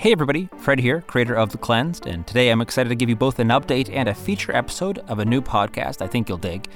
Hey everybody, Fred here, creator of The Cleansed, and today I'm excited to give you both an update and a feature episode of a new podcast I think you'll dig.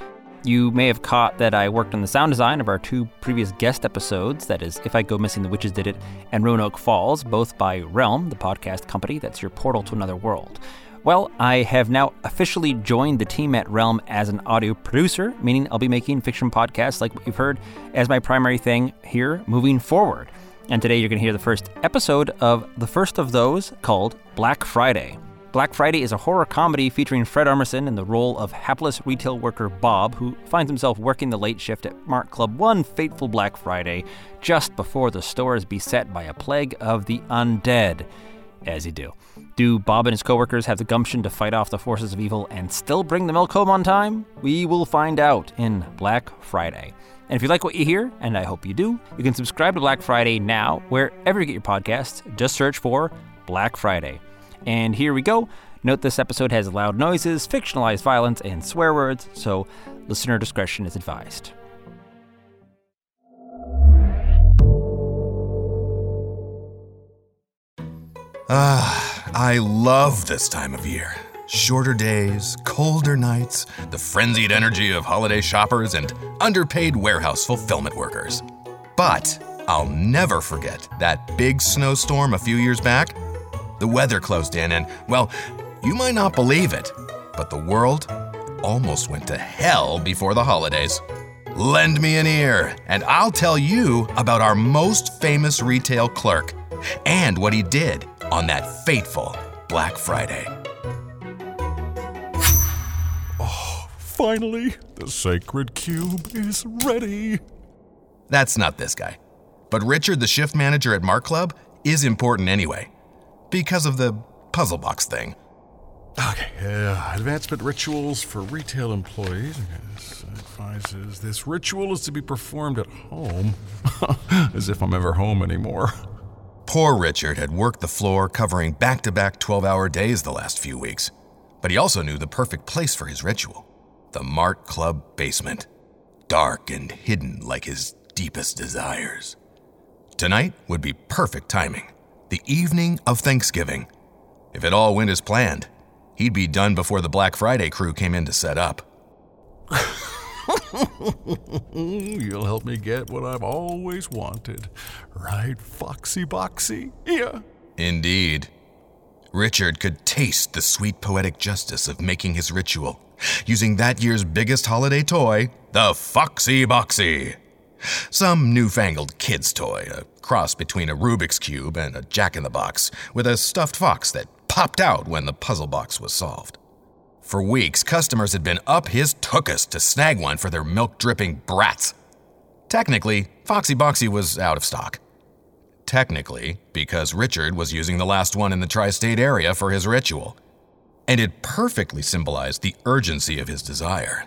You may have caught that I worked on the sound design of our two previous guest episodes, that is, If I Go Missing, the Witches Did It, and Roanoke Falls, both by Realm, the podcast company that's your portal to another world. Well, I have now officially joined the team at Realm as an audio producer, meaning I'll be making fiction podcasts like what you've heard as my primary thing here moving forward. And today you're going to hear the first episode of the first of those called Black Friday. Black Friday is a horror comedy featuring Fred Armisen in the role of hapless retail worker Bob, who finds himself working the late shift at Mart Club one fateful Black Friday just before the store is beset by a plague of the undead. As you do. Do Bob and his coworkers have the gumption to fight off the forces of evil and still bring the milk home on time? We will find out in Black Friday. And if you like what you hear, and I hope you do, you can subscribe to Black Friday now wherever you get your podcasts. Just search for Black Friday. And here we go. Note this episode has loud noises, fictionalized violence, and swear words, so listener discretion is advised. Ah, I love this time of year. Shorter days, colder nights, the frenzied energy of holiday shoppers, and underpaid warehouse fulfillment workers. But I'll never forget that big snowstorm a few years back. The weather closed in, and, well, you might not believe it, but the world almost went to hell before the holidays. Lend me an ear, and I'll tell you about our most famous retail clerk and what he did on that fateful Black Friday. Finally, the sacred cube is ready. That's not this guy. But Richard, the shift manager at Mart Club, is important anyway. Because of the puzzle box thing. Okay, uh, advancement rituals for retail employees. This advises this ritual is to be performed at home. As if I'm ever home anymore. Poor Richard had worked the floor covering back to back 12 hour days the last few weeks. But he also knew the perfect place for his ritual the Mart Club basement, dark and hidden like his deepest desires. Tonight would be perfect timing, the evening of Thanksgiving. If it all went as planned, he'd be done before the Black Friday crew came in to set up. You'll help me get what I've always wanted. Right, Foxy Boxy? Yeah. Indeed. Richard could taste the sweet poetic justice of making his ritual, using that year's biggest holiday toy, the Foxy Boxy. Some newfangled kid's toy, a cross between a Rubik's Cube and a Jack in the Box, with a stuffed fox that popped out when the puzzle box was solved. For weeks, customers had been up his tookus to snag one for their milk dripping brats. Technically, Foxy Boxy was out of stock. Technically, because Richard was using the last one in the tri state area for his ritual. And it perfectly symbolized the urgency of his desire.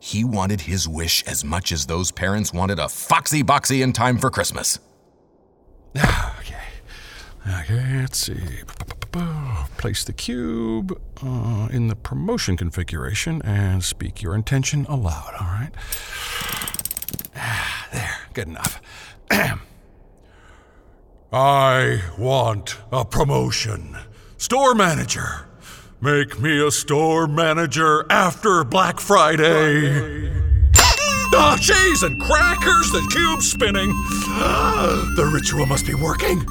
He wanted his wish as much as those parents wanted a Foxy Boxy in time for Christmas. Okay. Okay, let's see. Place the cube uh, in the promotion configuration and speak your intention aloud, all right? There, good enough. I want a promotion. Store manager. Make me a store manager after Black Friday. Ah, cheese and crackers, the cube's spinning. The ritual must be working.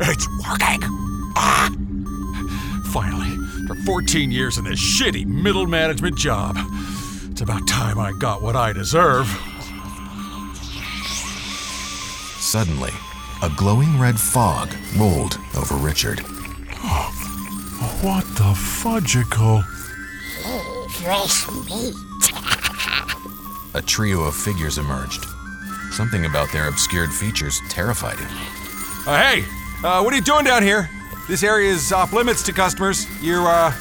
It's working. Ah. Finally, after 14 years in this shitty middle management job, it's about time I got what I deserve. Suddenly, a glowing red fog rolled over Richard. What the fudgicle? Fresh meat. A trio of figures emerged. Something about their obscured features terrified him. Uh, hey, uh, what are you doing down here? This area is off limits to customers. You're, uh,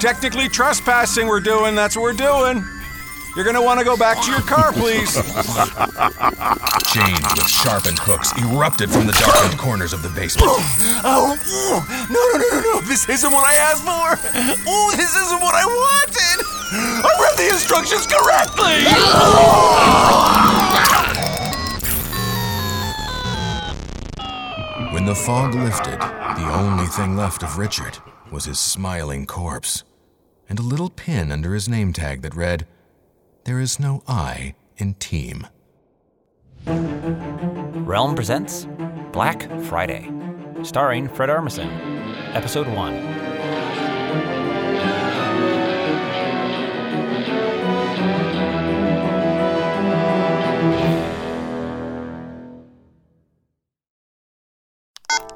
technically trespassing, we're doing. That's what we're doing. You're gonna wanna go back to your car, please. Chains with sharpened hooks erupted from the darkened corners of the basement. oh, oh no, no, no, no, no. This isn't what I asked for. Oh, this isn't what I wanted. I read the instructions correctly. When the fog lifted, the only thing left of Richard was his smiling corpse and a little pin under his name tag that read, There is no I in team. Realm presents Black Friday, starring Fred Armisen, Episode 1.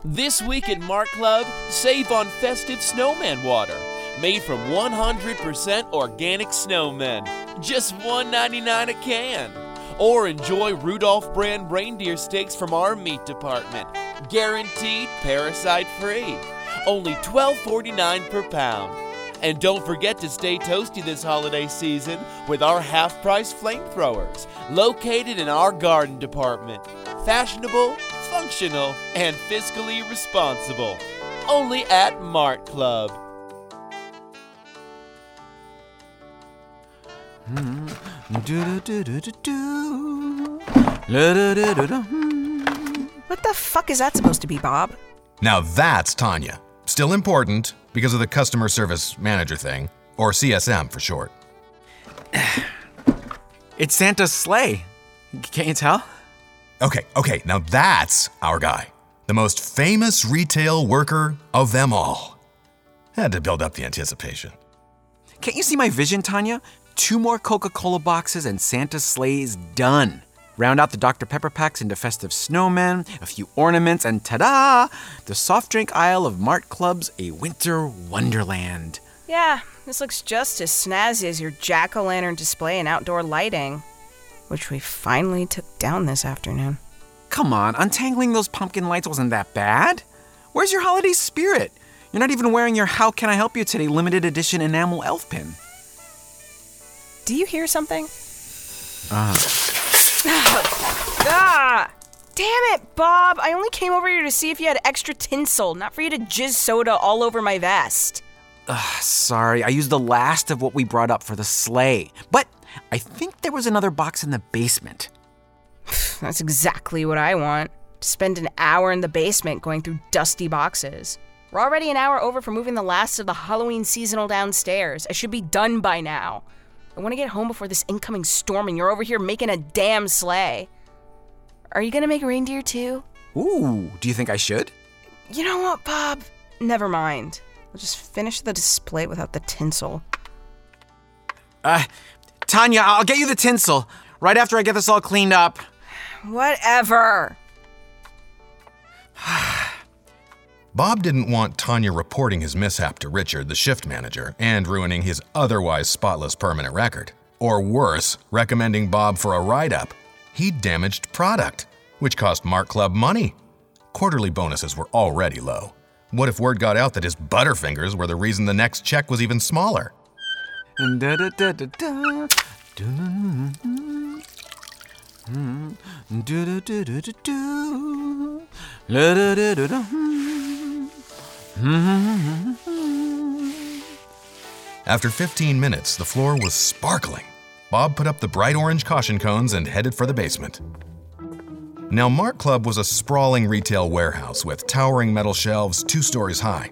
This week at Mart Club, save on festive snowman water. Made from 100% organic snowmen. Just $1.99 a can. Or enjoy Rudolph brand reindeer steaks from our meat department. Guaranteed parasite free. Only $12.49 per pound. And don't forget to stay toasty this holiday season with our half price flamethrowers, located in our garden department. Fashionable, functional, and fiscally responsible. Only at Mart Club. Mm-hmm. What the fuck is that supposed to be, Bob? Now that's Tanya. Still important because of the customer service manager thing, or CSM for short. It's Santa's sleigh. Can't you tell? Okay, okay, now that's our guy. The most famous retail worker of them all. Had to build up the anticipation. Can't you see my vision, Tanya? Two more Coca Cola boxes and Santa's sleigh is done. Round out the Dr. Pepper packs into festive snowmen, a few ornaments, and ta da! The soft drink aisle of Mart Club's A Winter Wonderland. Yeah, this looks just as snazzy as your jack o' lantern display and outdoor lighting, which we finally took down this afternoon. Come on, untangling those pumpkin lights wasn't that bad. Where's your holiday spirit? You're not even wearing your How Can I Help You Today limited edition enamel elf pin. Do you hear something? Ah! ah! Damn it, Bob! I only came over here to see if you had extra tinsel, not for you to jizz soda all over my vest. Sorry, I used the last of what we brought up for the sleigh. But I think there was another box in the basement. That's exactly what I want. To spend an hour in the basement going through dusty boxes. We're already an hour over for moving the last of the Halloween seasonal downstairs. I should be done by now. I want to get home before this incoming storm, and you're over here making a damn sleigh. Are you gonna make reindeer too? Ooh, do you think I should? You know what, Bob? Never mind. I'll just finish the display without the tinsel. Uh, Tanya, I'll get you the tinsel right after I get this all cleaned up. Whatever. Bob didn't want Tanya reporting his mishap to Richard, the shift manager, and ruining his otherwise spotless permanent record. Or worse, recommending Bob for a write up. He damaged product, which cost Mart Club money. Quarterly bonuses were already low. What if word got out that his Butterfingers were the reason the next check was even smaller? After 15 minutes, the floor was sparkling. Bob put up the bright orange caution cones and headed for the basement. Now, Mart Club was a sprawling retail warehouse with towering metal shelves two stories high.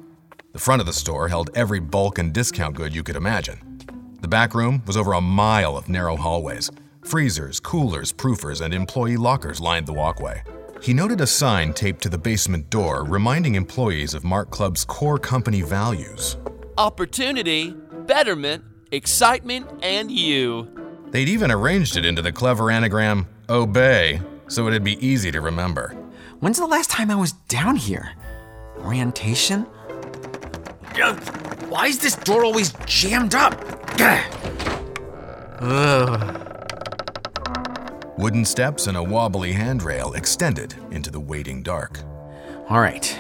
The front of the store held every bulk and discount good you could imagine. The back room was over a mile of narrow hallways. Freezers, coolers, proofers, and employee lockers lined the walkway. He noted a sign taped to the basement door reminding employees of Mart Club's core company values. Opportunity, betterment, excitement, and you. They'd even arranged it into the clever anagram Obey, so it'd be easy to remember. When's the last time I was down here? Orientation? Why is this door always jammed up? Gah. Ugh. Wooden steps and a wobbly handrail extended into the waiting dark. All right.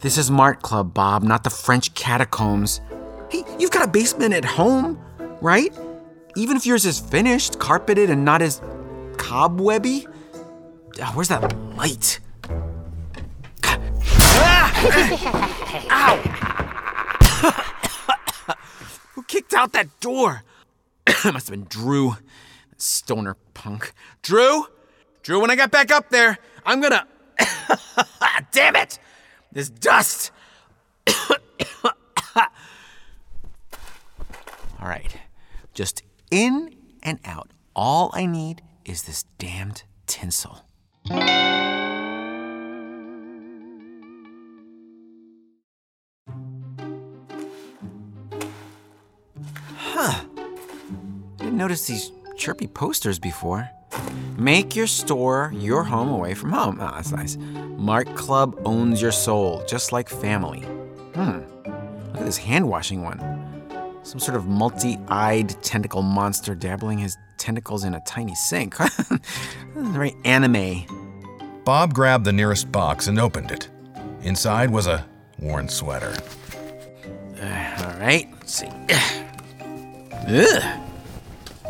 This is Mart Club, Bob, not the French catacombs. Hey, you've got a basement at home, right? Even if yours is finished, carpeted, and not as cobwebby. Ah, where's that light? Ow! Who kicked out that door? it must have been Drew. Stoner punk. Drew? Drew, when I got back up there, I'm gonna. damn it! This dust! All right, just in and out. All I need is this damned tinsel. Huh. Didn't notice these chirpy posters before. Make your store your home away from home. Oh, that's nice. Mart Club owns your soul, just like family. Hmm. Look at this hand washing one. Some sort of multi eyed tentacle monster dabbling his tentacles in a tiny sink. Very anime. Bob grabbed the nearest box and opened it. Inside was a worn sweater. All right, let's see. Ugh.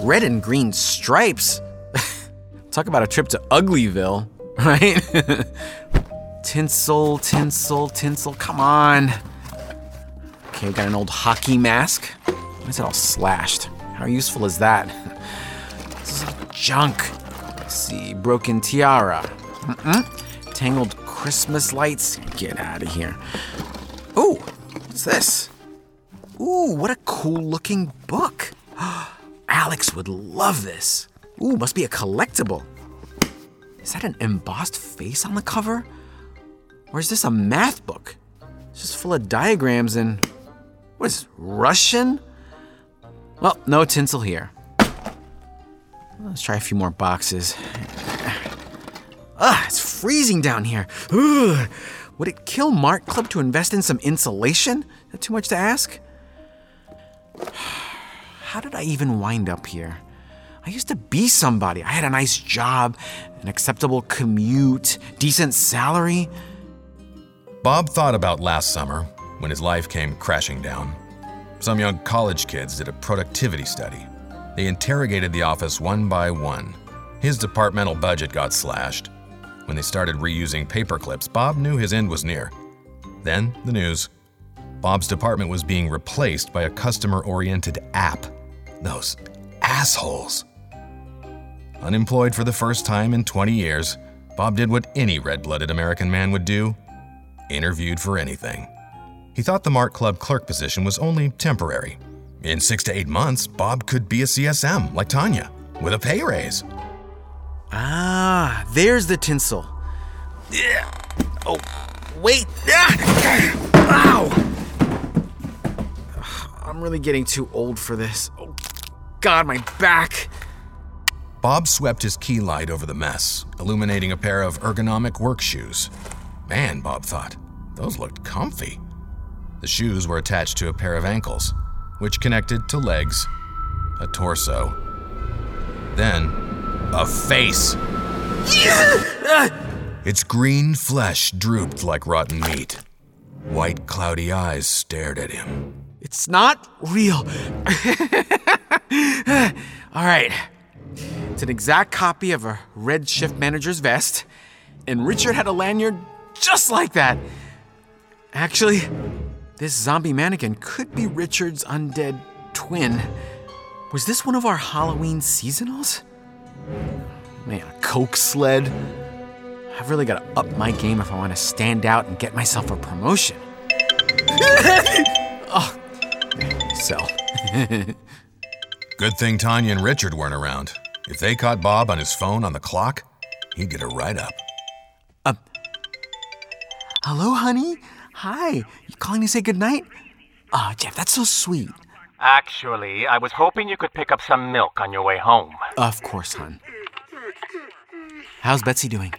Red and green stripes. Talk about a trip to Uglyville, right? tinsel, tinsel, tinsel. Come on. Okay, we got an old hockey mask. Why is it all slashed? How useful is that? This is junk. Let's see, broken tiara. Mm-mm. Tangled Christmas lights. Get out of here. Ooh, what's this? Ooh, what a cool looking book. Alex would love this. Ooh, must be a collectible. Is that an embossed face on the cover? Or is this a math book? It's just full of diagrams and. What is Russian? Well, no tinsel here. Let's try a few more boxes. Ah, it's freezing down here. Ugh. Would it kill Mart Club to invest in some insulation? Is that too much to ask? How did I even wind up here? I used to be somebody. I had a nice job, an acceptable commute, decent salary. Bob thought about last summer when his life came crashing down. Some young college kids did a productivity study. They interrogated the office one by one. His departmental budget got slashed. When they started reusing paper clips, Bob knew his end was near. Then, the news. Bob's department was being replaced by a customer oriented app. Those assholes. Unemployed for the first time in 20 years, Bob did what any red blooded American man would do interviewed for anything. He thought the Mart Club clerk position was only temporary. In six to eight months, Bob could be a CSM like Tanya, with a pay raise. Ah, there's the tinsel. Yeah. Oh, wait. Ah. Ow! I'm really getting too old for this. Oh, God, my back. Bob swept his key light over the mess, illuminating a pair of ergonomic work shoes. Man, Bob thought, those looked comfy. The shoes were attached to a pair of ankles, which connected to legs, a torso, then a face. Its green flesh drooped like rotten meat. White, cloudy eyes stared at him. It's not real. All right. It's an exact copy of a red shift manager's vest, and Richard had a lanyard just like that. Actually, this zombie mannequin could be Richard's undead twin. Was this one of our Halloween seasonals? Man, a coke sled. I've really got to up my game if I want to stand out and get myself a promotion. oh, sell. Good thing Tanya and Richard weren't around. If they caught Bob on his phone on the clock, he'd get a write up. Uh, hello, honey. Hi. You calling to say goodnight? Oh, Jeff, that's so sweet. Actually, I was hoping you could pick up some milk on your way home. Of course, hon. How's Betsy doing?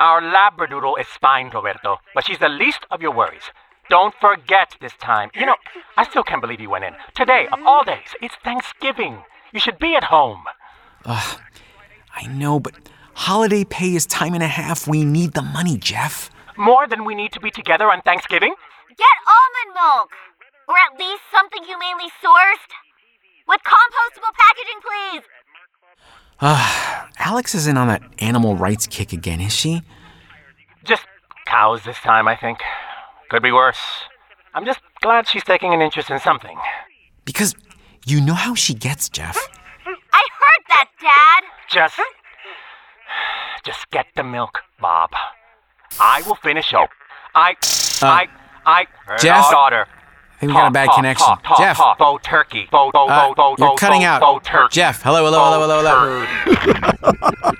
Our Labradoodle is fine, Roberto, but she's the least of your worries. Don't forget this time. You know, I still can't believe you went in. Today, of all days, it's Thanksgiving. You should be at home. Ugh, I know, but holiday pay is time and a half. We need the money, Jeff. More than we need to be together on Thanksgiving? Get almond milk! Or at least something humanely sourced. With compostable packaging, please! Uh, Alex is in on that animal rights kick again, is she? Just cows this time, I think. Could be worse. I'm just glad she's taking an interest in something. Because you know how she gets, Jeff. I heard that, Dad! Just. Just get the milk, Bob. I will finish up. I, uh, I, I, Jeff? daughter. I think we got a bad connection. talk, talk, Jeff, talk. Bo turkey. Bo, bo, bo, bo, you're cutting out. Bo turkey. Jeff, hello, hello, hello, hello, hello.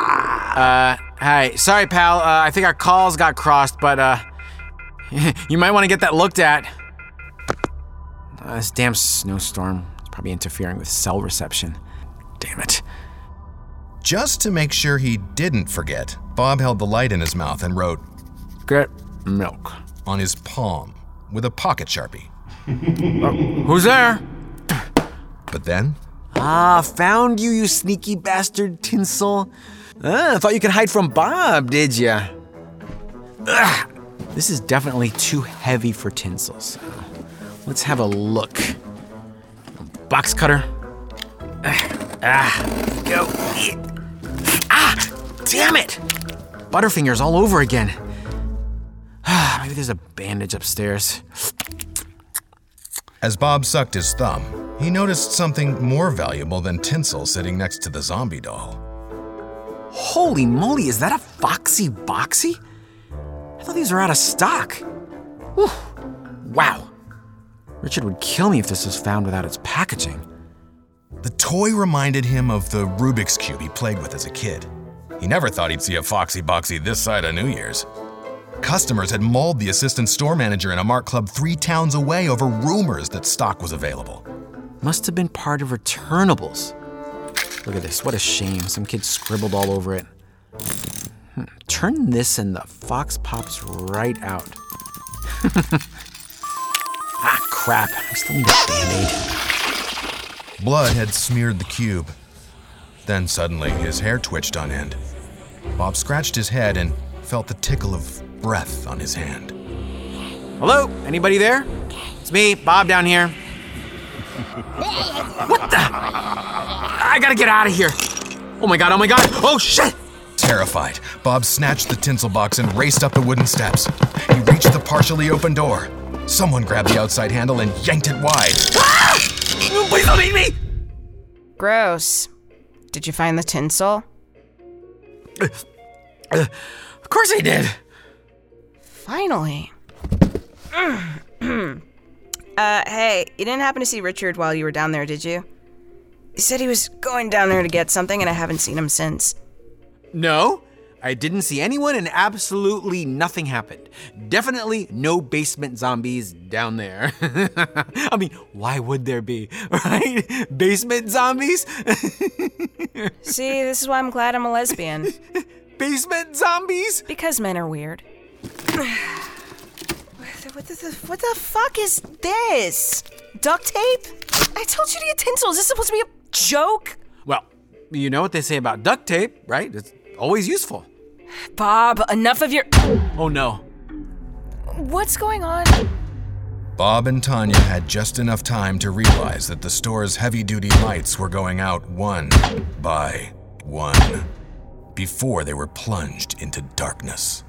uh, hi. Sorry, pal. Uh, I think our calls got crossed, but uh, you might want to get that looked at. Uh, this damn snowstorm is probably interfering with cell reception. Damn it. Just to make sure he didn't forget, Bob held the light in his mouth and wrote Get milk. On his palm with a pocket sharpie. Who's there? But then, Ah, found you, you sneaky bastard, Tinsel. Ah, thought you could hide from Bob, did ya? Ugh, this is definitely too heavy for Tinsels. Let's have a look. Box cutter. Ah, ah, go. Ah, damn it! Butterfingers all over again. Maybe there's a bandage upstairs. as Bob sucked his thumb, he noticed something more valuable than tinsel sitting next to the zombie doll. Holy moly, is that a Foxy Boxy? I thought these were out of stock. Whew. Wow. Richard would kill me if this was found without its packaging. The toy reminded him of the Rubik's Cube he played with as a kid. He never thought he'd see a Foxy Boxy this side of New Year's. Customers had mauled the assistant store manager in a Mart Club three towns away over rumors that stock was available. Must have been part of returnables. Look at this, what a shame. Some kid scribbled all over it. Hmm, Turn this and the Fox pops right out. ah, crap. I still need a band aid. Blood had smeared the cube. Then suddenly, his hair twitched on end. Bob scratched his head and felt the tickle of breath on his hand. Hello? Anybody there? It's me, Bob down here. what the? I gotta get out of here. Oh my god, oh my god, oh shit! Terrified, Bob snatched the tinsel box and raced up the wooden steps. He reached the partially open door. Someone grabbed the outside handle and yanked it wide. Ah! Please don't eat me! Gross. Did you find the tinsel? Uh, uh, Of course I did. Finally. uh, hey, you didn't happen to see Richard while you were down there, did you? He said he was going down there to get something, and I haven't seen him since. No, I didn't see anyone and absolutely nothing happened. Definitely no basement zombies down there. I mean, why would there be, right? Basement zombies? See, this is why I'm glad I'm a lesbian. Basement zombies? Because men are weird. what, the, the, what the fuck is this? Duct tape? I told you to get tinsel. Is this supposed to be a joke? Well, you know what they say about duct tape, right? It's always useful. Bob, enough of your. Oh no. What's going on? Bob and Tanya had just enough time to realize that the store's heavy duty lights were going out one by one before they were plunged into darkness.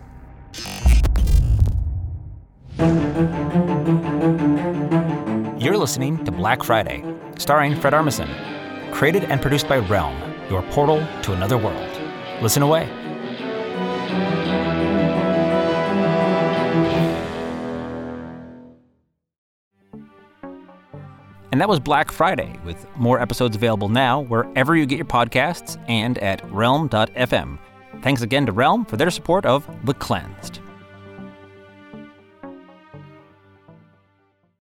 You're listening to Black Friday, starring Fred Armisen. Created and produced by Realm, your portal to another world. Listen away. And that was Black Friday, with more episodes available now wherever you get your podcasts and at realm.fm. Thanks again to Realm for their support of The Cleansed.